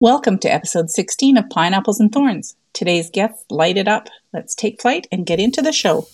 Welcome to episode 16 of Pineapples and Thorns. Today's guests light it up. Let's take flight and get into the show.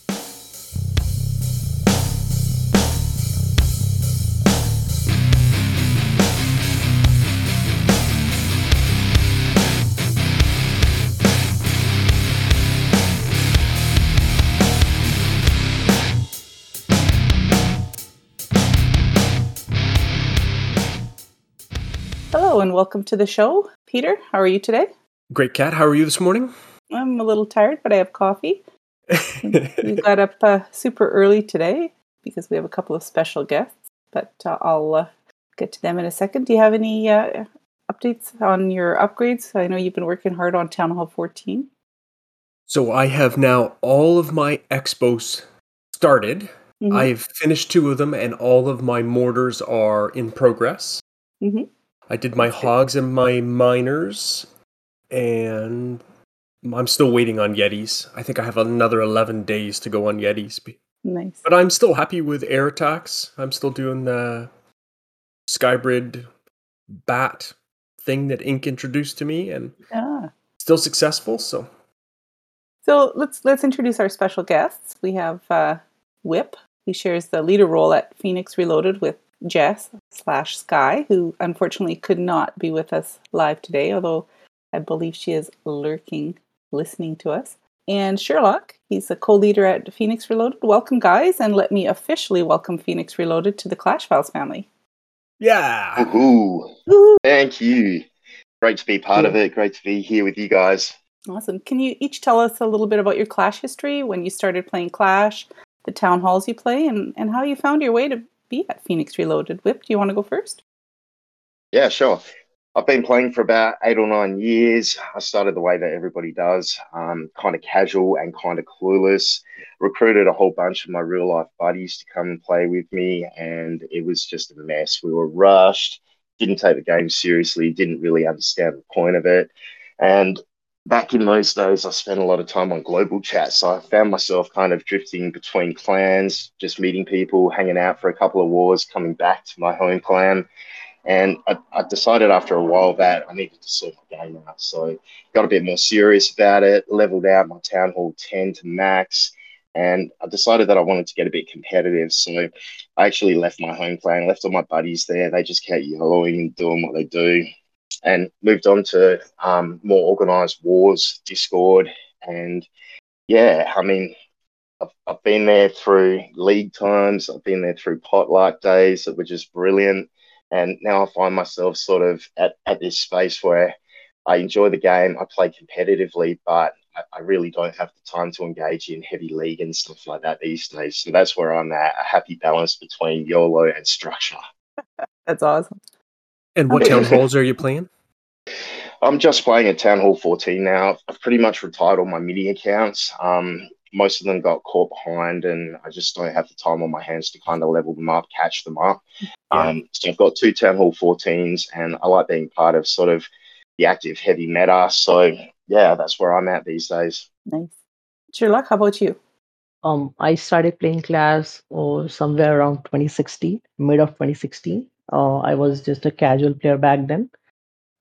Hello and welcome to the show. Peter, how are you today? Great cat. How are you this morning? I'm a little tired, but I have coffee. we got up uh, super early today because we have a couple of special guests, but uh, I'll uh, get to them in a second. Do you have any uh, updates on your upgrades? I know you've been working hard on Town Hall 14. So I have now all of my X-bows started. Mhm. I've finished two of them, and all of my mortars are in progress. Mhm. I did my hogs and my miners, and I'm still waiting on Yetis. I think I have another 11 days to go on Yetis. Nice. But I'm still happy with air attacks. I'm still doing the Skybrid bat thing that Ink introduced to me, and Ah. still successful. So So let's let's introduce our special guests. We have uh, Whip, who shares the leader role at Phoenix Reloaded with Jess slash Sky, who unfortunately could not be with us live today, although I believe she is lurking, listening to us. And Sherlock, he's a co-leader at Phoenix Reloaded. Welcome, guys, and let me officially welcome Phoenix Reloaded to the Clash Files family. yeah, Woohoo! Woohoo! Thank you. Great to be part of it. Great to be here with you guys. Awesome. Can you each tell us a little bit about your Clash history, when you started playing Clash, the town halls you play, and, and how you found your way to at Phoenix Reloaded? Whip, do you want to go first? Yeah, sure. I've been playing for about eight or nine years. I started the way that everybody does, um, kind of casual and kind of clueless. Recruited a whole bunch of my real life buddies to come and play with me, and it was just a mess. We were rushed, didn't take the game seriously, didn't really understand the point of it. And back in those days, I spent a lot of time on global chat. So I found myself kind of drifting between clans, just meeting people, hanging out for a couple of wars, coming back to my home clan. And I, I decided after a while that I needed to sort my game out. So got a bit more serious about it, leveled out my Town Hall 10 to max. And I decided that I wanted to get a bit competitive. So I actually left my home clan, left all my buddies there. They just kept yellowing and doing what they do and moved on to um, more organized wars, Discord, and yeah, I mean, I've, I've been there through league times. I've been there through potluck days that were just brilliant, and now I find myself sort of at, at this space where I enjoy the game. I play competitively, but I, I really don't have the time to engage in heavy league and stuff like that these days. So that's where I'm at, a happy balance between YOLO and structure. That's awesome. and what town halls are you playing? I'm just playing at Town Hall 14 now. I've pretty much retired all my mini accounts. Um, most of them got caught behind, and I just don't have the time on my hands to kind of level them up, catch them up. Um, so I've got two Town Hall 14s, and I like being part of sort of the active heavy meta. So yeah, that's where I'm at these days. Nice. Sherlock, how about you? Um, I started playing Clash or somewhere around 2016, mid of 2016. Uh, I was just a casual player back then,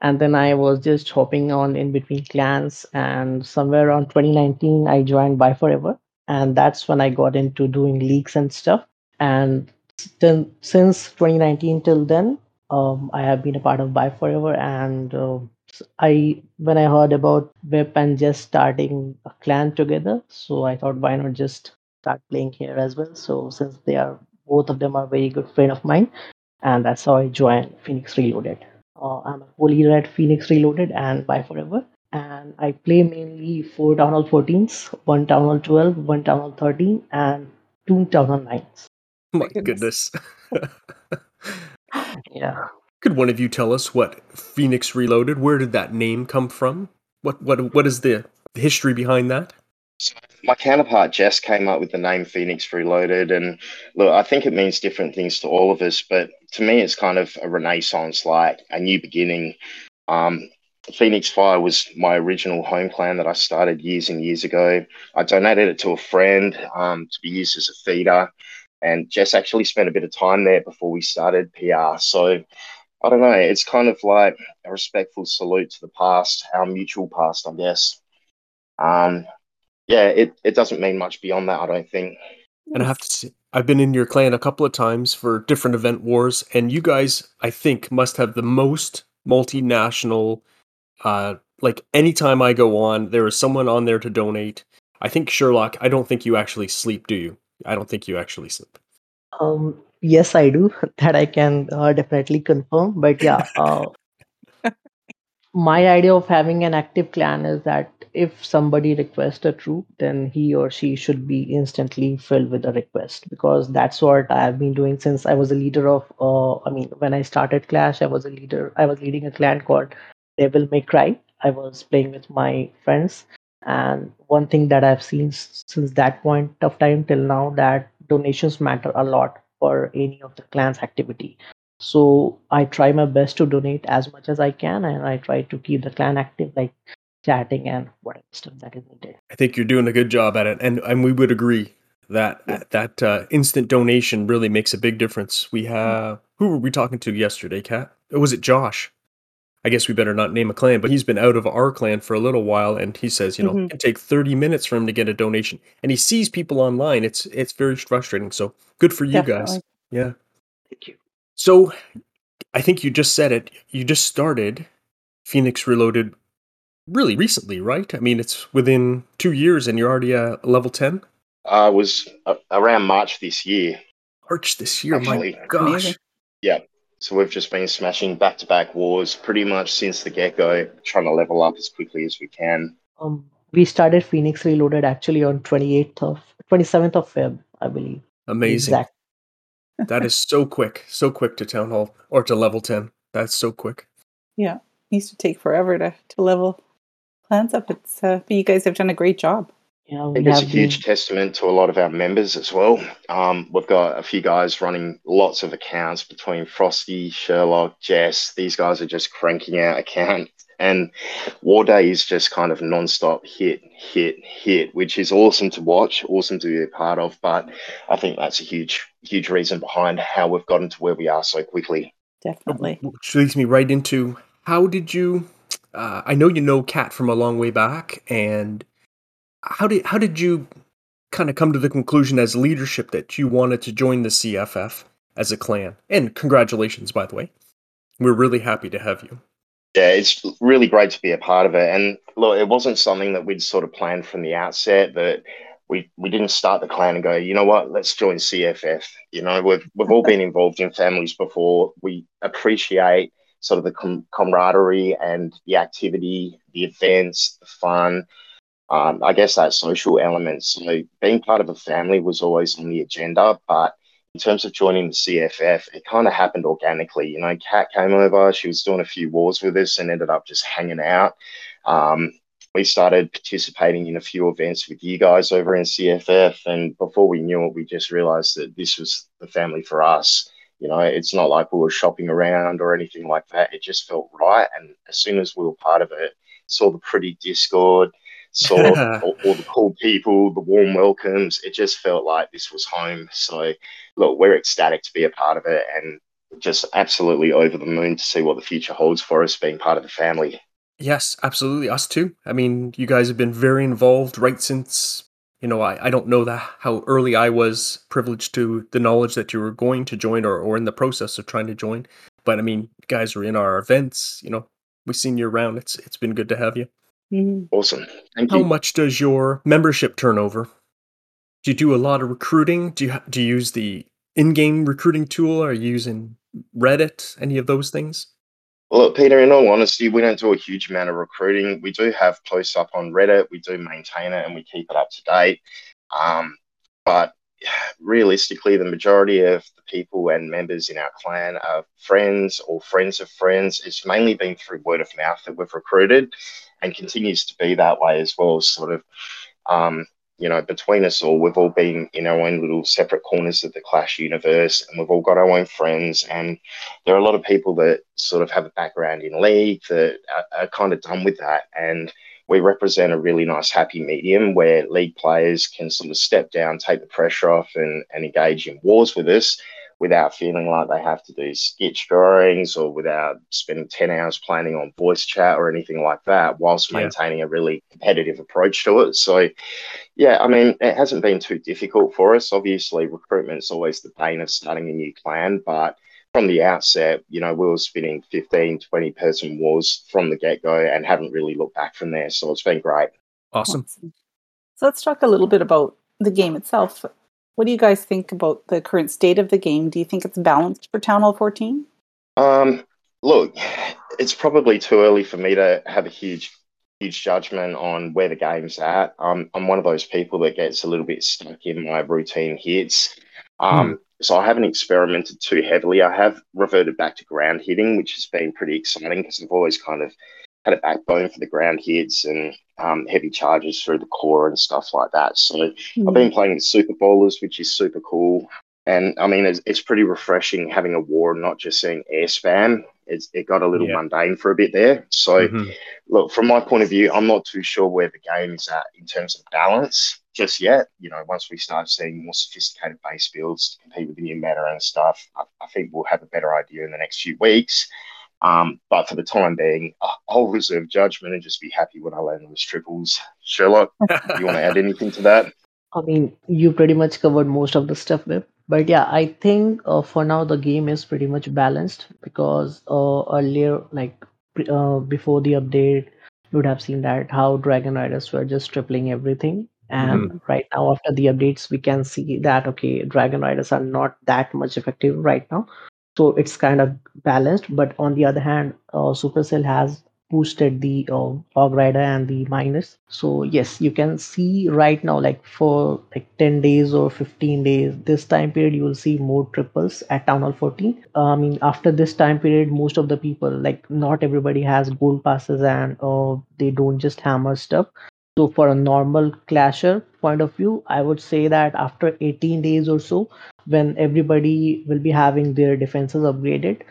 and then I was just hopping on in between clans. And somewhere around 2019, I joined Buy Forever, and that's when I got into doing leaks and stuff. And then since 2019 till then, um, I have been a part of Buy Forever, and um I when I heard about Whip and Jess starting a clan together, so I thought why not just start playing here as well. So since they are both of them are very good friend of mine, and that's how I joined Phoenix Reloaded. Uh, I'm a co-leader at Phoenix Reloaded and Buy Forever, and I play mainly four Town Hall 14s, one Town Hall 12, one Town Hall 13, and two Town Hall 9s. My goodness. goodness. Yeah. Could one of you tell us what Phoenix Reloaded? Where did that name come from? What what what is the history behind that? So my counterpart Jess came up with the name Phoenix Reloaded, and look, I think it means different things to all of us, but to me, it's kind of a renaissance, like a new beginning. Um, Phoenix Fire was my original home clan that I started years and years ago. I donated it to a friend um, to be used as a feeder, and Jess actually spent a bit of time there before we started PR. So I don't know. It's kind of like a respectful salute to the past, our mutual past, I guess. Um, yeah, it, it doesn't mean much beyond that, I don't think. And I have to say, I've been in your clan a couple of times for different event wars, and you guys, I think, must have the most multinational. Uh, like anytime I go on, there is someone on there to donate. I think Sherlock. I don't think you actually sleep, do you? I don't think you actually sleep. Um, yes, I do. That I can uh, definitely confirm. But yeah, uh, my idea of having an active clan is that if somebody requests a troop, then he or she should be instantly filled with a request because that's what I've been doing since I was a leader of. Uh, I mean, when I started Clash, I was a leader. I was leading a clan called Devil May Cry. I was playing with my friends, and one thing that I've seen since that point of time till now that donations matter a lot for any of the clan's activity. So I try my best to donate as much as I can, and I try to keep the clan active, like chatting and whatever stuff that is needed. I think you're doing a good job at it, and and we would agree that yeah. that uh, instant donation really makes a big difference. We have who were we talking to yesterday, Kat? was it Josh? I guess we better not name a clan, but he's been out of our clan for a little while, and he says, you know, mm-hmm. it can take 30 minutes for him to get a donation, and he sees people online. It's it's very frustrating. So good for you Definitely. guys. Yeah. Thank you. So, I think you just said it. You just started Phoenix Reloaded really recently, right? I mean, it's within two years, and you're already at level 10. I uh, was uh, around March this year. March this year, Actually, my gosh. Yeah. So we've just been smashing back to back wars pretty much since the get go, trying to level up as quickly as we can. Um, we started Phoenix Reloaded actually on 28th of 27th of Feb, I believe. Amazing. Exact. That is so quick, so quick to town hall or to level 10. That's so quick. Yeah. It used to take forever to, to level plans up. It's uh, but you guys have done a great job. Yeah, I think it's a huge been... testament to a lot of our members as well. Um, we've got a few guys running lots of accounts between Frosty, Sherlock, Jess. These guys are just cranking out accounts. And War Day is just kind of non-stop hit, hit, hit, which is awesome to watch, awesome to be a part of. But I think that's a huge, huge reason behind how we've gotten to where we are so quickly. Definitely. Which leads me right into how did you? Uh, I know you know Kat from a long way back, and how did how did you kind of come to the conclusion as leadership that you wanted to join the CFF as a clan? And congratulations, by the way. We're really happy to have you. Yeah, it's really great to be a part of it. And look, it wasn't something that we'd sort of planned from the outset that we, we didn't start the clan and go, you know what, let's join CFF. You know, we've, we've all been involved in families before. We appreciate sort of the com- camaraderie and the activity, the events, the fun, um, I guess that social element. So being part of a family was always on the agenda, but in terms of joining the CFF, it kind of happened organically. You know, Kat came over, she was doing a few wars with us and ended up just hanging out. Um, we started participating in a few events with you guys over in CFF, and before we knew it, we just realized that this was the family for us. You know, it's not like we were shopping around or anything like that. It just felt right. And as soon as we were part of it, saw the pretty Discord, saw all, all, the cool people, the warm welcomes. It just felt like this was home. So, look, we're ecstatic to be a part of it and just absolutely over the moon to see what the future holds for us being part of the family. Yes, absolutely. Us too. I mean, you guys have been very involved right since, you know, I, I don't know that how early I was privileged to the knowledge that you were going to join or, or in the process of trying to join. But I mean, guys are in our events, you know, we've seen you around. It's it's been good to have you. Mm-hmm. Awesome. Thank How you. much does your membership turnover? Do you do a lot of recruiting? Do you do you use the in-game recruiting tool? Are you using Reddit? Any of those things? Well, Peter, in all honesty, we don't do a huge amount of recruiting. We do have posts up on Reddit. We do maintain it and we keep it up to date. Um, but realistically, the majority of the people and members in our clan are friends or friends of friends. It's mainly been through word of mouth that we've recruited and continues to be that way as well. Sort of, um, you know, between us all, we've all been in our own little separate corners of the Clash universe, and we've all got our own friends. And there are a lot of people that sort of have a background in League that are, are kind of done with that, and we represent a really nice happy medium where league players can sort of step down, take the pressure off, and, and engage in wars with us without feeling like they have to do sketch drawings or without spending 10 hours planning on voice chat or anything like that, whilst Yeah. maintaining a really competitive approach to it. So, yeah, I mean, it hasn't been too difficult for us. Obviously, recruitment's always the pain of starting a new clan, but from the outset, you know, we were spinning 15, 20 person wars from the get go and haven't really looked back from there. So it's been great. Awesome. So let's talk a little bit about the game itself. What do you guys think about the current state of the game? Do you think it's balanced for Town Hall 14? Um, look, it's probably too early for me to have a huge, huge judgment on where the game's at. Um, I'm one of those people that gets a little bit stuck in my routine hits. Um, So I haven't experimented too heavily. I have reverted back to ground hitting, which has been pretty exciting because I've always kind of had a backbone for the ground hits and um, heavy charges through the core and stuff like that. So I've been playing with super bowlers, which is super cool. And I mean, it's, it's pretty refreshing having a war and not just seeing air spam. It's, it got a little Yeah. mundane for a bit there. So, Mhm. look, from my point of view, I'm not too sure where the game is at in terms of balance just yet. You know, once we start seeing more sophisticated base builds to compete with the new meta and stuff, I, I think we'll have a better idea in the next few weeks. Um, but for the time being, I- I'll reserve judgment and just be happy when I land those triples. Sherlock, you want to add anything to that? I mean, you pretty much covered most of the stuff there. But yeah, I think uh, for now the game is pretty much balanced because uh, earlier, like uh, before the update, you would have seen that how Dragon Riders were just tripling everything. And right now, after the updates, we can see that okay, Dragon Riders are not that much effective right now. So it's kind of balanced. But on the other hand, uh, Supercell has boosted the uh, Hog Rider and the Miners. So yes, you can see right now, like for like 10 days or 15 days, this time period, you will see more triples at Town Hall 14. I mean, after this time period, most of the people, like not everybody has gold passes and uh, they don't just hammer stuff. So for a normal clasher point of view, I would say that after 18 days or so, when everybody will be having their defenses upgraded,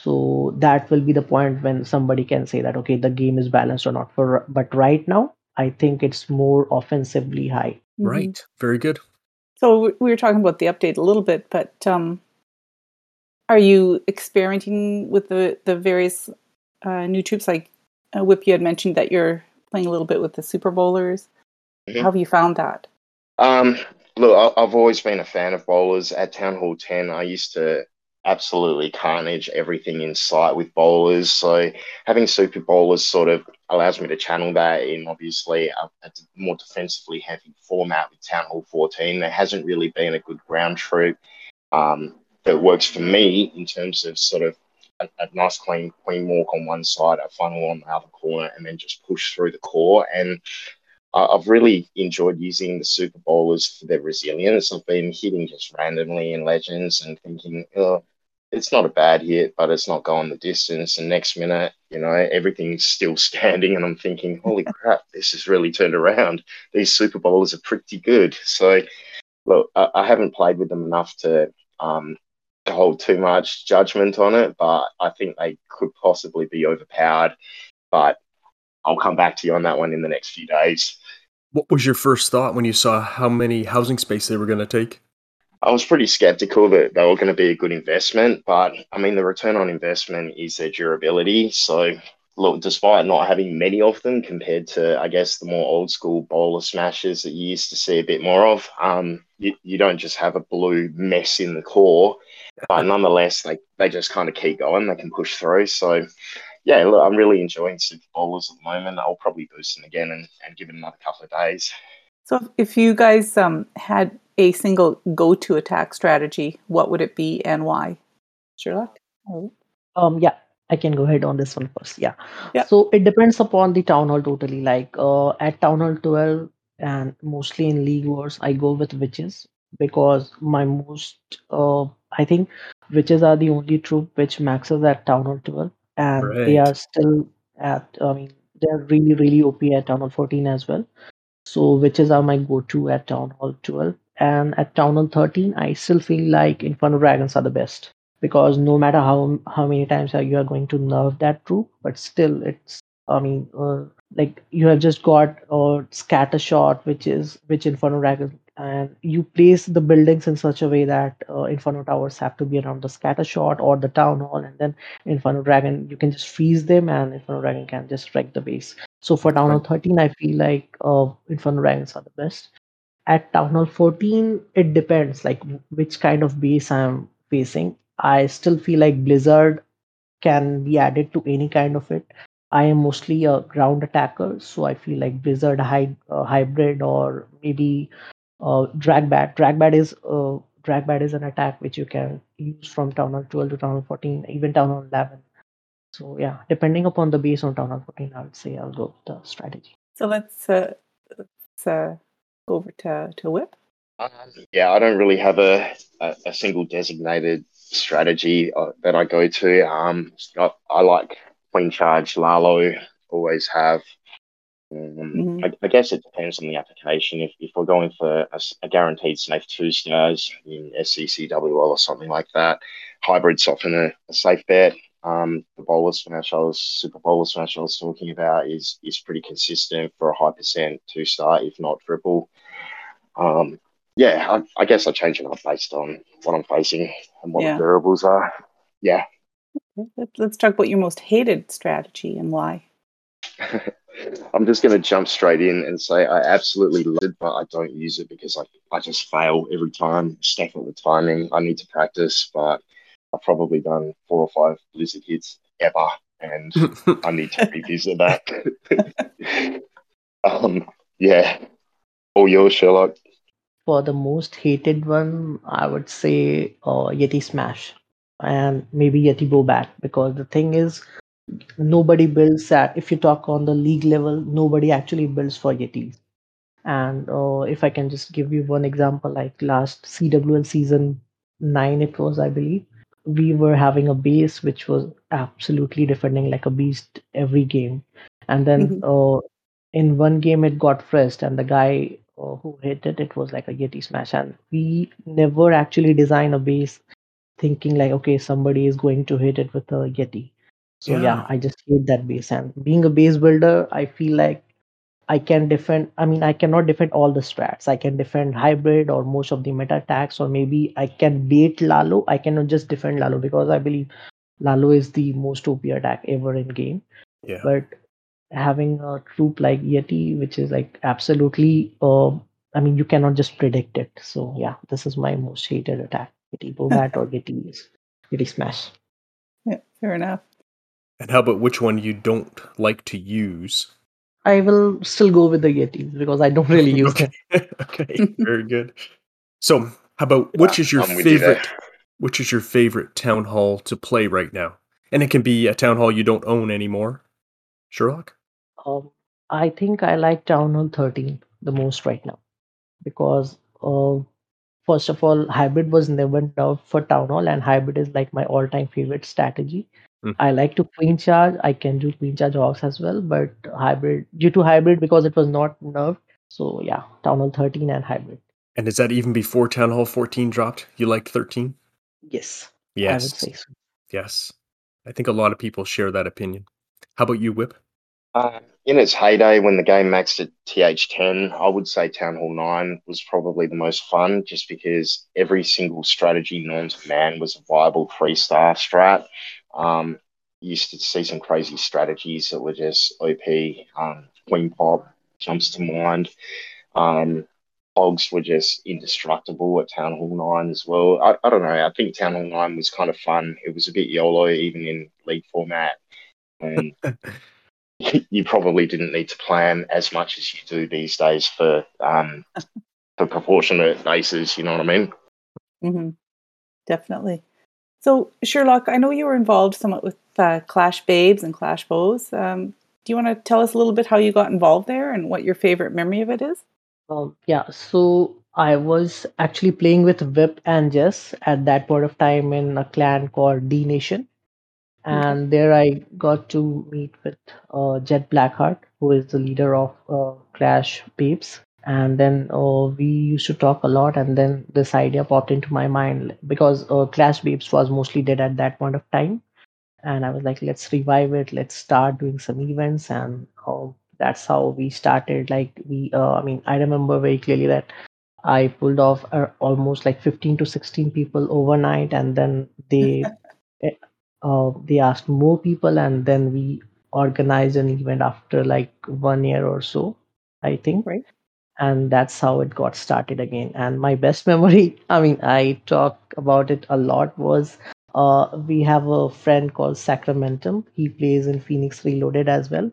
so that will be the point when somebody can say that okay the game is balanced or not for but right now i think it's more offensively high Mhm. Right. Very good. So we we were talking about the update a little bit, but um, are you experimenting with the the various uh, new troops? Like uh, Whip, you had mentioned that you're playing a little bit with the Super Bowlers. Mhm. How have you found that? Um, look, I've always been a fan of bowlers. At Town Hall 10, I used to absolutely carnage everything in sight with bowlers. So having super bowlers sort of allows me to channel that in obviously a, a more defensively heavy format with Town Hall 14. There hasn't really been a good ground troop um, that works for me in terms of sort of a, a nice clean queen walk on one side, a funnel on the other corner, and then just push through the core. And I've really enjoyed using the super bowlers for their resilience. I've been hitting just randomly in legends and thinking, oh, it's not a bad hit, but it's not going the distance. And next minute, you know, everything's still standing, and I'm thinking, holy crap, this has really turned around. These super bowlers are pretty good. So, look, I, I haven't played with them enough to um, to hold too much judgment on it, but I think they could possibly be overpowered. But I'll come back to you on that one in the next few days. What was your first thought when you saw how many housing space they were going to take? I was pretty skeptical that they were going to be a good investment, but I mean, the return on investment is their durability. So, look, despite not having many of them compared to, I guess, the more old school bowler smashes that you used to see a bit more of, um, you, you don't just have a blue mess in the core, but nonetheless, they, they just kind of keep going. They can push through. So, yeah, look, I'm really enjoying super bowlers at the moment. I'll probably boost them again and, and give it another couple of days. So if you guys um, had a single go-to attack strategy, what would it be and why? Sherlock? Oh. um yeah i can go ahead on this one first yeah Yeah. so it depends upon the town hall totally like uh, at town hall 12 and mostly in league wars i go with witches because my most uh i think witches are the only troop which maxes at town hall 12 and they Right. are still at i mean they're really really op at town hall 14 as well. So witches are my go-to at town hall 12 and at town hall 13 i still feel like inferno dragons are the best. Because no matter how how many times are you are going to nerf that troop but still it's i mean uh, like you have just got uh, scatter shot which is which inferno dragon and you place the buildings in such a way that uh, Inferno Towers have to be around the scatter shot or the town hall, and then Inferno Dragon you can just freeze them, and Inferno Dragon can just wreck the base. So for Town Hall 13, I feel like uh, Inferno Dragons are the best. At Town Hall 14, it depends like which kind of base I'm facing. I still feel like Blizzard can be added to any kind of it. I am mostly a ground attacker, so I feel like Blizzard uh, hybrid or maybe uh, Dragbat. Dragbat is uh, Dragbat is an attack which you can use from Town Hall 12 to Town Hall 14, even Town Hall 11. So yeah, depending upon the base on Town Hall 14, I would say I'll go with the strategy. So let's uh, let's uh, go over to to Whip. Um, yeah, I don't really have a, a, a single designated strategy uh, that I go to. Um, I, I like Queen Charge, Lalo, always have. Um, Mhm. I, I guess it depends on the application. If, if we're going for a guaranteed safe two stars in SCCWL or something like that, hybrid's often a, a safe bet. Um, the bowler smash I was super bowler smash I was talking about is is pretty consistent for a high percent two star, if not triple. Um, yeah, I, I guess I change it up based on what I'm facing and what Yeah. the variables are. Yeah. Let's talk about your most hated strategy and why. I'm just going to jump straight in and say I absolutely love it, but I don't use it because I, I just fail every time. Stuff at the timing. I need to practice, but I've probably done four or five blizzard hits ever, and I need to revisit that. um, yeah. All yours, Sherlock. For the most hated one, I would say uh, Yeti Smash and maybe Yeti Bobat because the thing is, nobody builds that. If you talk on the league level, nobody actually builds for Yetis. And uh, if I can just give you one example, like last CWL season nine, it was, I believe, we were having a base which was absolutely defending like a beast every game. And then uh, in one game, it got pressed, and the guy uh, who hit it, it was like a Yeti smash. And we never actually design a base thinking like, okay, somebody is going to hit it with a Yeti. So yeah, Yeah. I just hate that base. And being a base builder, I feel like I can defend. I mean, I cannot defend all the strats. I can defend hybrid or most of the meta attacks, or maybe I can bait Lalo. I cannot just defend Lalo because I believe Lalo is the most OP attack ever in game. yeah. But having a troop like Yeti, which is like absolutely, uh, I mean, you cannot just predict it. So yeah, this is my most hated attack: Yeti Bobat or Yeti Yeti Smash. Yeah, fair enough. And how about which one you don't like to use? I will still go with the Yetis because I don't really use them. okay. okay, very good. So, how about which Yeah, is your I'm with you there. favorite? Which is your favorite town hall to play right now? And it can be a town hall you don't own anymore. Sherlock. Um, I think I like Town Hall 13 the most right now because, uh, first of all, hybrid was never nerfed for Town Hall, and hybrid is like my all-time favorite strategy. Mhm. I like to queen charge. I can do queen charge hogs as well, but hybrid due to hybrid because it was not nerfed. So yeah, Town Hall 13 and hybrid. And is that even before Town Hall 14 dropped? You liked 13? Yes, I would Yes. say so. Yes. I think a lot of people share that opinion. How about you, Whip? Uh, in its heyday, when the game maxed at TH10, I would say Town Hall 9 was probably the most fun just because every single strategy known to man was a viable three star strat. Um, used to see some crazy strategies that were just OP. Um, Queen Pop jumps to mind. Um, Hogs were just indestructible at Town Hall 9 as well. I, I don't know. I think Town Hall 9 was kind of fun. It was a bit YOLO, even in league format. And you probably didn't need to plan as much as you do these days for um, for proportionate bases. You know what I mean? hmm Definitely. So, Sherlock, I know you were involved somewhat with uh, Clash Babes and Clash Bows. Um, do you want to tell us a little bit how you got involved there and what your favorite memory of it is? Um, yeah, so I was actually playing with Whip and Jess at that point of time in a clan called D Nation. And there I got to meet with uh, Jet Blackheart, who is the leader of uh, Clash Babes. And then uh, we used to talk a lot, and then this idea popped into my mind because uh, Clash Babes was mostly dead at that point of time. And I was like, let's revive it, let's start doing some events. And uh, that's how we started. Like, we, uh, I mean, I remember very clearly that I pulled off uh, almost like 15 to 16 people overnight, and then they eh, uh, they asked more people, and then we organized an event after like one year or so, I think. Right. And that's how it got started again. And my best memory, I mean, I talk about it a lot, was uh, we have a friend called Sacramentum. He plays in Phoenix Reloaded as well.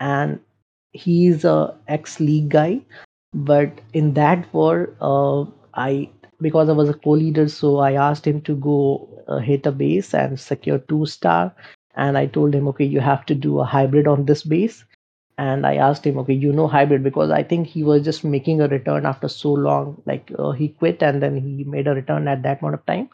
And he's a ex league guy. But in that war, uh, I because I was a co-leader, so I asked him to go uh, hit a base and secure two star. And I told him, okay, you have to do a hybrid on this base. And I asked him, okay, you know hybrid because I think he was just making a return after so long. Like uh, he quit and then he made a return at that amount of time.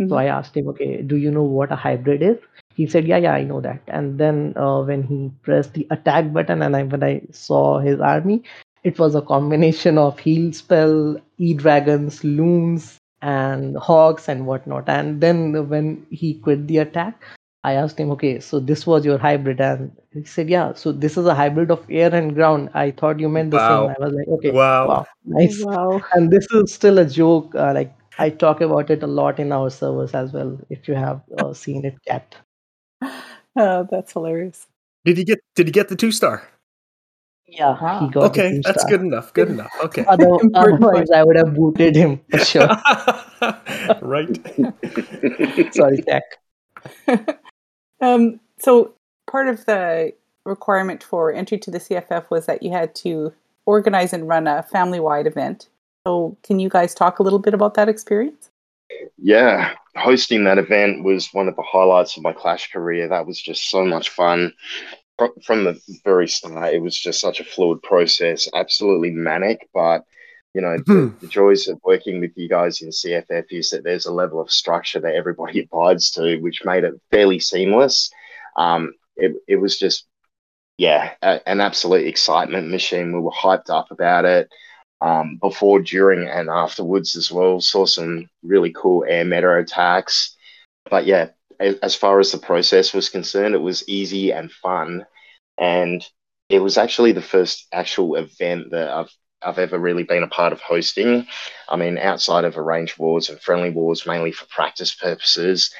Mhm. So I asked him, okay, do you know what a hybrid is? He said, yeah, yeah, I know that. And then uh, when he pressed the attack button and I, when I saw his army, it was a combination of heal spell, e dragons, loons, and hogs and whatnot. And then when he quit the attack, I asked him, okay, so this was your hybrid, and he said, yeah, so this is a hybrid of air and ground. I thought you meant the Wow. same. I was like, okay, Wow. wow, nice. Wow. And this is still a joke. Uh, like I talk about it a lot in our servers as well. If you have uh, seen it, Cat. Oh, that's hilarious. Did he get? Did he get the two star? Yeah, Ah, he got the Okay, that's star. good enough. Good enough. Okay. Other, otherwise, I would have booted him for sure. right. Sorry, Jack. Um, so part of the requirement for entry to the CFF was that you had to organize and run a family-wide event. So can you guys talk a little bit about that experience? Yeah, hosting that event was one of the highlights of my Clash career. That was just so much fun. From the very start, it was just such a fluid process, absolutely manic. But, you know, the, the joys of working with you guys in CFF is that there's a level of structure that everybody abides to, which made it fairly seamless. Um, it, it was just, yeah, a, an absolute excitement machine. We were hyped up about it um, before, during, and afterwards as well. Saw some really cool air meta attacks. But yeah, as far as the process was concerned, it was easy and fun. And it was actually the first actual event that I've I've ever really been a part of hosting. I mean, outside of arranged wars and friendly wars, mainly for practice purposes,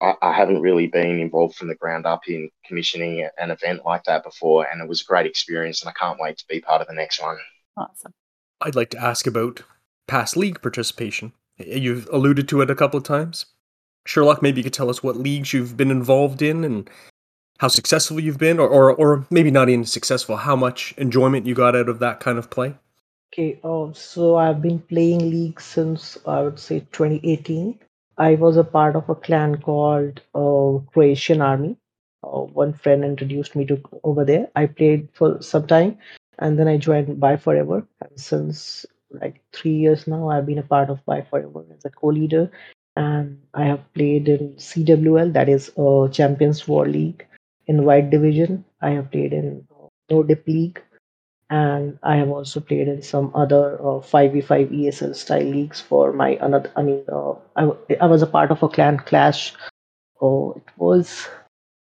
I, I haven't really been involved from the ground up in commissioning an event like that before. And it was a great experience, and I can't wait to be part of the next one. Awesome. I'd like to ask about past league participation. You've alluded to it a couple of times. Sherlock, maybe you could tell us what leagues you've been involved in and how successful you've been, or, or, or maybe not even successful, how much enjoyment you got out of that kind of play. Okay, uh, so I've been playing League since I would say 2018. I was a part of a clan called uh, Croatian Army. Uh, one friend introduced me to over there. I played for some time, and then I joined By Forever. And since like three years now, I've been a part of By Forever as a co-leader. And I have played in CWL, that is uh, Champions War League, in White Division. I have played in uh, No Dip League and I have also played in some other uh, 5v5 ESL style leagues for my another. I mean, uh, I was a part of a clan clash. Oh, it was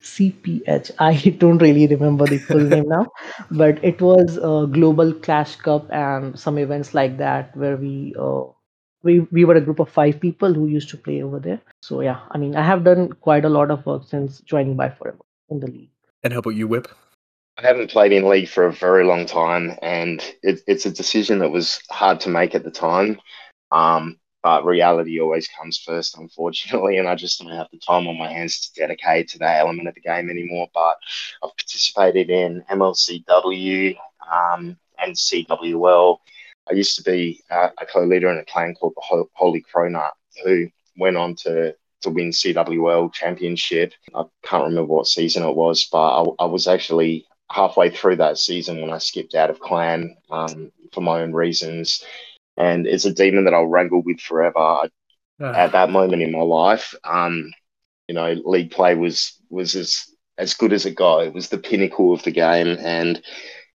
CPH. I don't really remember the full name now, but it was a global clash cup and some events like that where we. Uh, we, we were a group of five people who used to play over there. So yeah, I mean, I have done quite a lot of work since joining by Forever in the league. And how about you, Whip? I haven't played in league for a very long time, and it, it's a decision that was hard to make at the time. Um, but reality always comes first, unfortunately, and I just don't have the time on my hands to dedicate to that element of the game anymore. But I've participated in MLCW um, and CWL. I used to be uh, a co-leader in a clan called the Holy Cronut, who went on to to win CWL championship. I can't remember what season it was, but I, I was actually halfway through that season when I skipped out of clan um, for my own reasons. And it's a demon that I'll wrangle with forever. I, at that moment in my life, um, you know, league play was was as as good as it got. It was the pinnacle of the game, and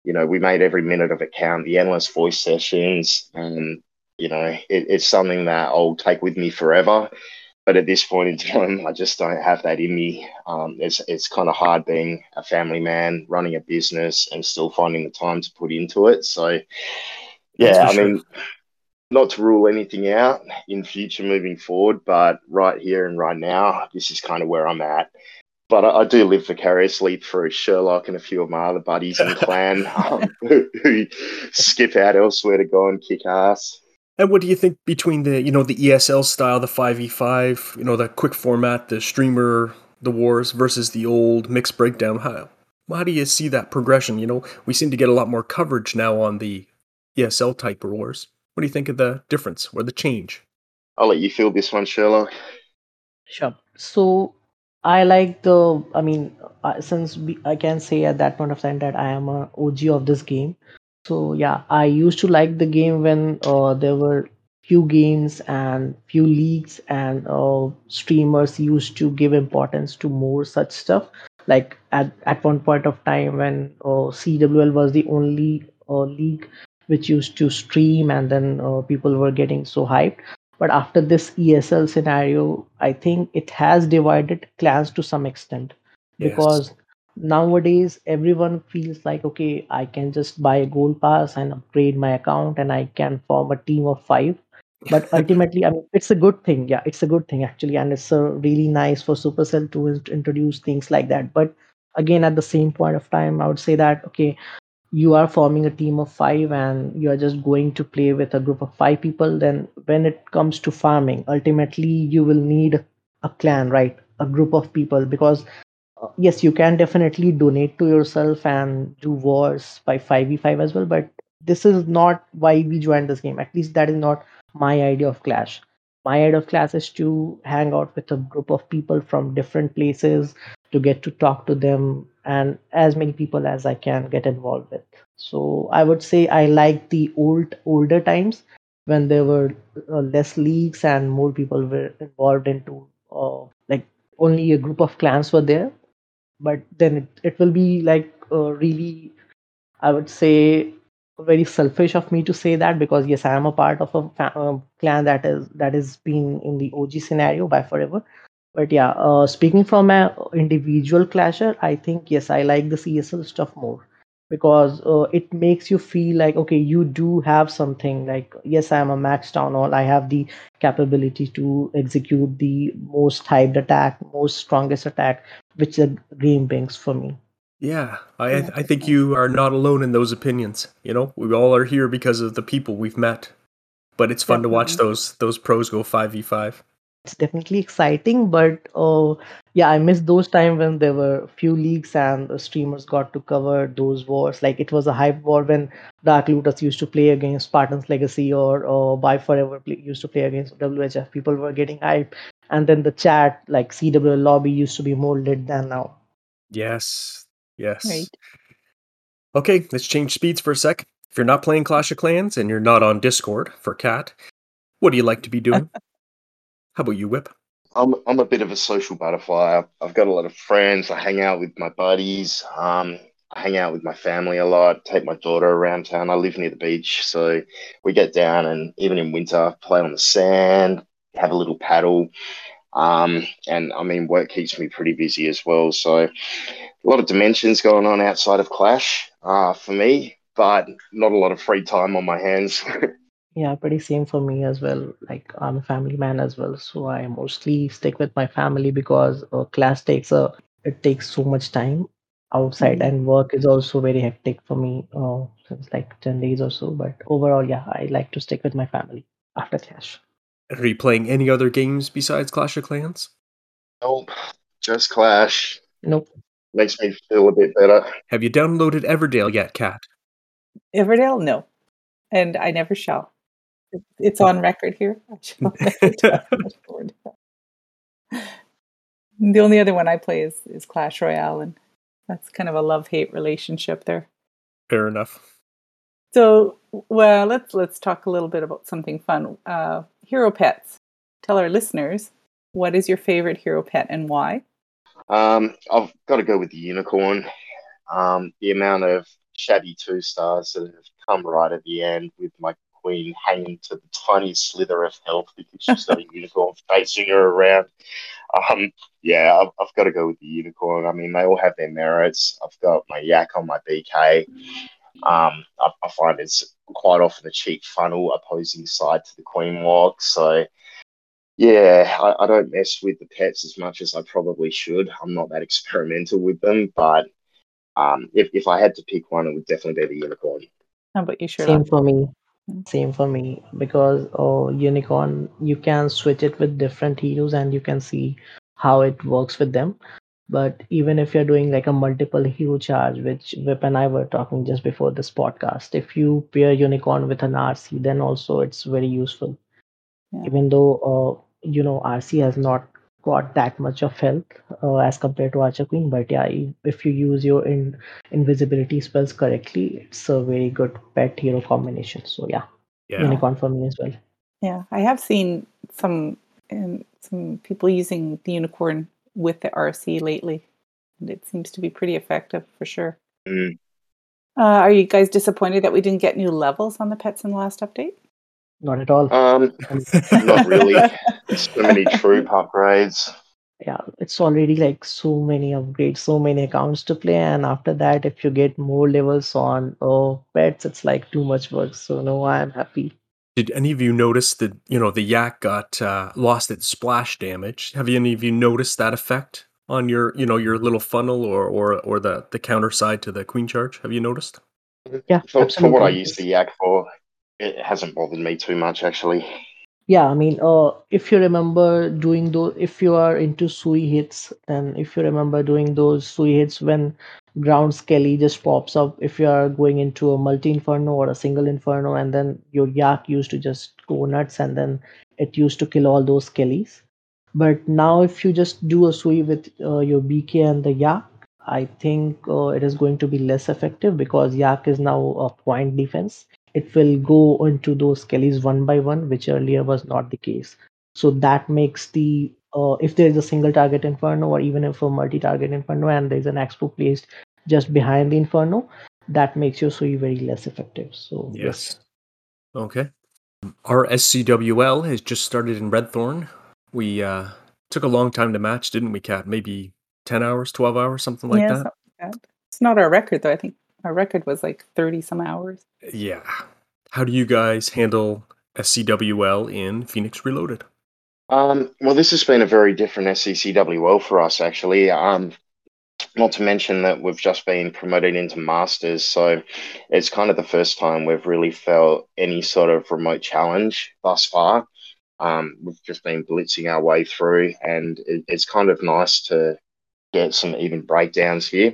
you know, we made every minute of it count. The endless voice sessions, and you know, it, it's something that I'll take with me forever. But at this point in time, I just don't have that in me. Um, it's it's kind of hard being a family man, running a business, and still finding the time to put into it. So, yeah, I sure. mean, not to rule anything out in future moving forward, but right here and right now, this is kind of where I'm at. But I, I do live vicariously through Sherlock and a few of my other buddies in the clan um, who, who skip out elsewhere to go and kick ass. And what do you think between the you know the ESL style, the five v five, you know the quick format, the streamer, the wars versus the old mixed breakdown? How how do you see that progression? You know, we seem to get a lot more coverage now on the ESL type wars. What do you think of the difference or the change? I'll let you feel this one, Sherlock. Sure. So I like the. I mean, uh, since I can say at that point of time that I am a OG of this game. So yeah, I used to like the game when uh, there were few games and few leagues and uh, streamers used to give importance to more such stuff. Like at at one point of time when uh, CWL was the only uh, league which used to stream and then uh, people were getting so hyped but after this esl scenario i think it has divided clans to some extent because Yes. Nowadays everyone feels like okay i can just buy a gold pass and upgrade my account and i can form a team of five. But ultimately i mean it's a good thing. Yeah it's a good thing actually and it's a really nice for supercell to int- introduce things like that. But again at the same point of time i would say that okay you are forming a team of five and you are just going to play with a group of five people then when it comes to farming ultimately you will need a clan right? A group of people because yes you can definitely donate to yourself and do wars by 5v5 as well but this is not why we joined this game at least that is not my idea of clash my idea of clash is to hang out with a group of people from different places to get to talk to them and as many people as I can get involved with. So I would say I like the old older times when there were uh, less leagues and more people were involved into uh, like only a group of clans were there. But then it, it will be like uh, really I would say very selfish of me to say that because yes, I am a part of a fa- uh, clan that is that is been in the OG scenario by forever. But yeah, uh, speaking from an individual clasher, I think yes, I like the CSL stuff more because uh, it makes you feel like okay, you do have something. Like yes, I am a max town hall. I have the capability to execute the most hyped attack, most strongest attack, which the game brings for me. Yeah, I Yeah. I think you are not alone in those opinions. You know, we all are here because of the people we've met. But it's fun to watch those those pros go five v five. It's definitely exciting but uh, yeah i miss those time when there were few leaks and the streamers got to cover those wars like it was a hype war when dark looters used to play against spartans legacy or or by forever play, used to play against whf people were getting hype and then the chat like cwl lobby used to be more lit than now Yes, yes. Right. Okay, let's change speeds for a sec. If you're not playing Clash of Clans and you're not on Discord for Cat, what do you like to be doing? How about you, Whip? I'm I'm a bit of a social butterfly. I've, got a lot of friends. I hang out with my buddies. Um, I hang out with my family a lot. Take my daughter around town. I live near the beach, so we get down and even in winter, play on the sand, have a little paddle. Um, and I mean, work keeps me pretty busy as well. So a lot of dimensions going on outside of Clash uh, for me, but not a lot of free time on my hands. yeah pretty same for me as well like i'm a family man as well so i mostly stick with my family because uh, class takes a it takes so much time outside Mhm. and work is also very hectic for me uh, since like 10 days or so but overall yeah i like to stick with my family after clash Are you playing any other games besides Clash of Clans? nope, just Clash nope makes me feel a bit better. Have you downloaded Everdale yet, Cat? Everdale, no, and I never shall. It- It's on record here. I shall never download Everdale. The only other one I play is, is Clash Royale, and that's kind of a love hate relationship there. Fair enough. So, well, let's let's talk a little bit about something fun. Uh, hero pets. Tell our listeners what is your favorite hero pet and why. Um, I've got to go with the unicorn. Um, the amount of shabby two stars that have come right at the end with my queen hanging to the tiny slither of health because she's got a unicorn facing her around. Um, yeah, I've, I've got to go with the unicorn. I mean, they all have their merits. I've got my yak on my BK. Um, I, I find it's quite often a cheap funnel opposing side to the queen walk. So yeah, I, I, don't mess with the pets as much as I probably should. I'm not that experimental with them, but um, if, if I had to pick one, it would definitely be the unicorn. How about you, Sherlock? Same for me. Same for me because oh, unicorn you can switch it with different heroes and you can see how it works with them. But even if you're doing like a multiple hero charge, which Vip and I were talking just before this podcast, if you pair unicorn with an RC, then also it's very useful Yeah. even though uh, you know RC has not got that much of health uh, as compared to Archer Queen, but yeah, if you use your in, invisibility spells correctly, it's a very good pet hero combination. So yeah, Yeah. unicorn for me as well. Yeah, I have seen some um, some people using the unicorn with the RC lately, and it seems to be pretty effective for sure. Mm. Uh, are you guys disappointed that we didn't get new levels on the pets in the last update? Not at all. Um, not really. so many troop upgrades. yeah, it's already like so many upgrades, so many accounts to play, and after that, if you get more levels on oh pets, it's like too much work. So no, I'm happy. Did any of you notice that you know the yak got uh, lost its splash damage? Have you any of you noticed that effect on your you know your little funnel or or or the the counter side to the queen charge? Have you noticed? Yeah, For, for what I absolutely. use the yak for, it hasn't bothered me too much actually. Yeah, I mean, uh, if you remember doing those, if you are into sui hits, then if you remember doing those sui hits when ground skelly just pops up, if you are going into a multi inferno or a single inferno, and then your yak used to just go nuts, and then it used to kill all those skellies. But now, if you just do a sui with uh, your BK and the yak, I think uh, it is going to be less effective because yak is now a point defense it will go into those skellies one by one, which earlier was not the case. So that makes the uh, if there is a single target inferno or even if a multi-target inferno and there is an expo placed just behind the inferno, that makes your sui very less effective. So Yes. Okay. Our SCWL has just started in Redthorn. We uh, took a long time to match, didn't we, Kat? Maybe ten hours, twelve hours, something like yeah, that. something like that. It's not our record though. I think our record was like thirty some hours. Yeah. How do you guys handle SCWL in Phoenix Reloaded? Um, well, this has been a very different SCCWL for us, actually. Um, not to mention that we've just been promoted into Masters, so it's kind of the first time we've really felt any sort of remote challenge thus far. Um, we've just been blitzing our way through, and it, it's kind of nice to get some even breakdowns here.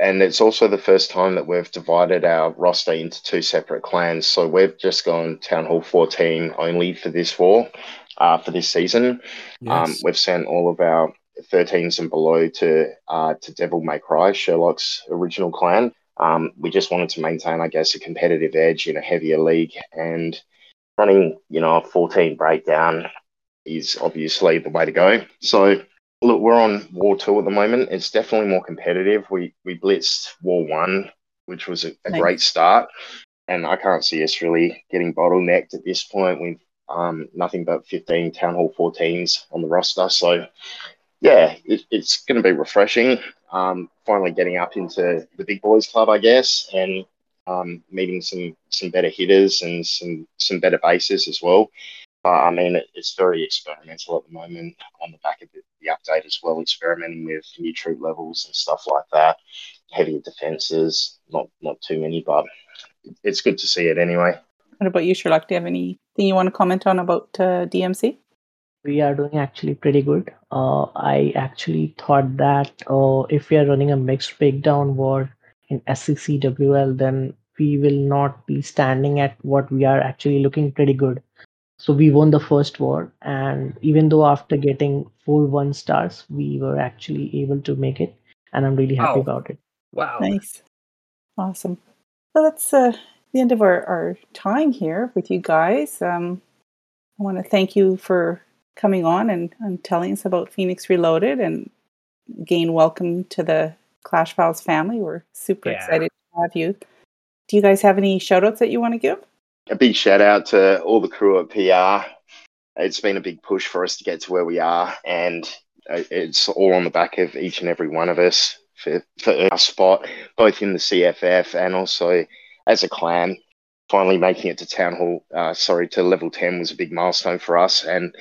And it's also the first time that we've divided our roster into two separate clans. So we've just gone Town Hall 14 only for this war, uh, for this season. Um, we've sent all of our 13s and below to uh, to Devil May Cry, Sherlock's original clan. Um, we just wanted to maintain, I guess, a competitive edge in a heavier league, and running, you know, a 14 breakdown is obviously the way to go. So, look, we're on War Two at the moment. It's definitely more competitive. We we blitzed War One, which was a, a Nice. great start, and I can't see us really getting bottlenecked at this point. We've um, nothing but 15 Town Hall 14s on the roster. So, yeah, it, it's going to be refreshing. Um, finally getting up into the big boys club, I guess, and um, meeting some some better hitters and some some better bases as well. Uh, I mean, it, it's very experimental at the moment on the back of the, the update as well, experimenting with new troop levels and stuff like that. Heavier defenses, not not too many, but it's good to see it anyway. What about you, Sherlock? Do you have anything you want to comment on about uh, DMC? we are doing actually pretty good. Uh, I actually thought that uh, if we are running a mixed breakdown war in SCCWL, then we will not be standing at what we are actually looking pretty good. So we won the first war, and even though after getting four one stars, we were actually able to make it, and I'm really happy Wow. about it. Wow. Nice. Awesome. Well, that's uh, the end of our, our time here with you guys. Um, I want to thank you for coming on and, and telling us about Phoenix Reloaded and gain welcome to the Clash Files family. We're super Yeah. excited to have you. Do you guys have any shout outs that you want to give? A big shout out to all the crew at PR. It's been a big push for us to get to where we are, and it's all on the back of each and every one of us for, for our spot, both in the CFF and also as a clan. finally making it to town hall, uh, sorry, to level 10 was a big milestone for us. And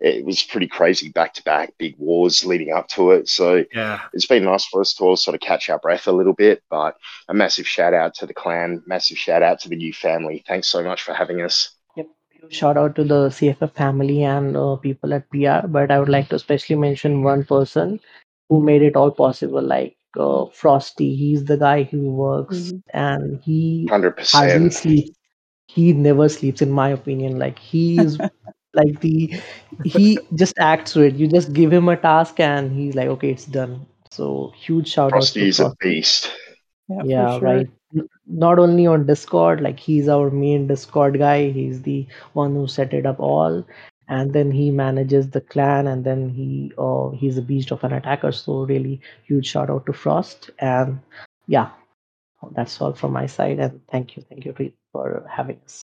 it was pretty crazy back to back, big wars leading up to it. So Yeah. it's been nice for us to all sort of catch our breath a little bit. But a massive shout out to the clan, massive shout out to the new family. Thanks so much for having us. Yep. Huge Shout out to the CFF family and uh, people at PR. But I would like to especially mention one person who made it all possible, like uh, Frosty. He's the guy who works Mhm. and he 100%. hardly sleeps. He never sleeps, in my opinion. Like he is like the he just acts to it. You just give him a task and he's like, okay, it's done. So huge shout out Frosty to is a Frosty. beast. Yeah, Yeah, for sure. right. N- Not only on Discord, like he's our main Discord guy. He's the one who set it up all, and then he manages the clan, and then he uh he's a beast of an attacker. So really huge shout out to Frost, and yeah, that's all from my side. And thank you, thank you Preet, for having us.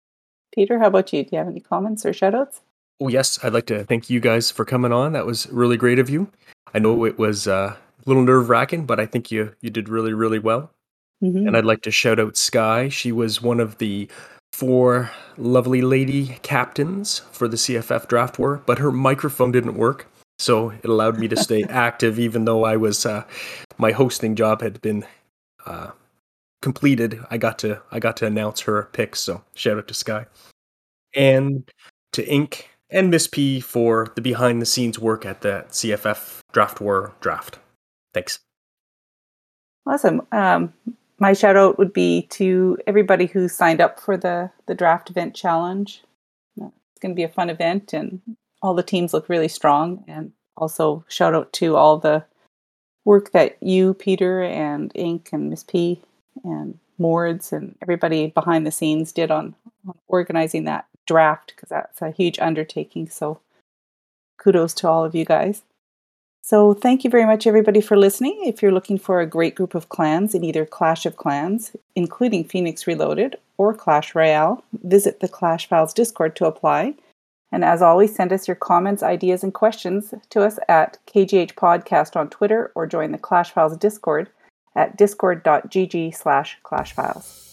Peter, how about you? Do you have any comments or shoutouts? Oh, yes. I'd like to thank you guys for coming on. That was really great of you. I know it was uh, a little nerve wracking, but I think you, you did really, really well. Mhm. And I'd like to shout out Sky. She was one of the four lovely lady captains for the CFF draft war, but her microphone didn't work. So it allowed me to stay active, even though I was uh, my hosting job had been uh, completed. I got to I got to announce her picks. So shout out to Sky and to Ink and Miss P for the behind the scenes work at the CFF draft war draft. Thanks. Awesome. Um, my shout out would be to everybody who signed up for the, the draft event challenge. It's going to be a fun event, and all the teams look really strong. And also, shout out to all the work that you, Peter, and Ink, and Miss P, and Mords, and everybody behind the scenes did on organizing that draft because that's a huge undertaking. So, kudos to all of you guys. So, thank you very much, everybody, for listening. If you're looking for a great group of clans in either Clash of Clans, including Phoenix Reloaded or Clash Royale, visit the Clash Files Discord to apply. And as always, send us your comments, ideas, and questions to us at KGH Podcast on Twitter or join the Clash Files Discord at discord.gg slash clashfiles.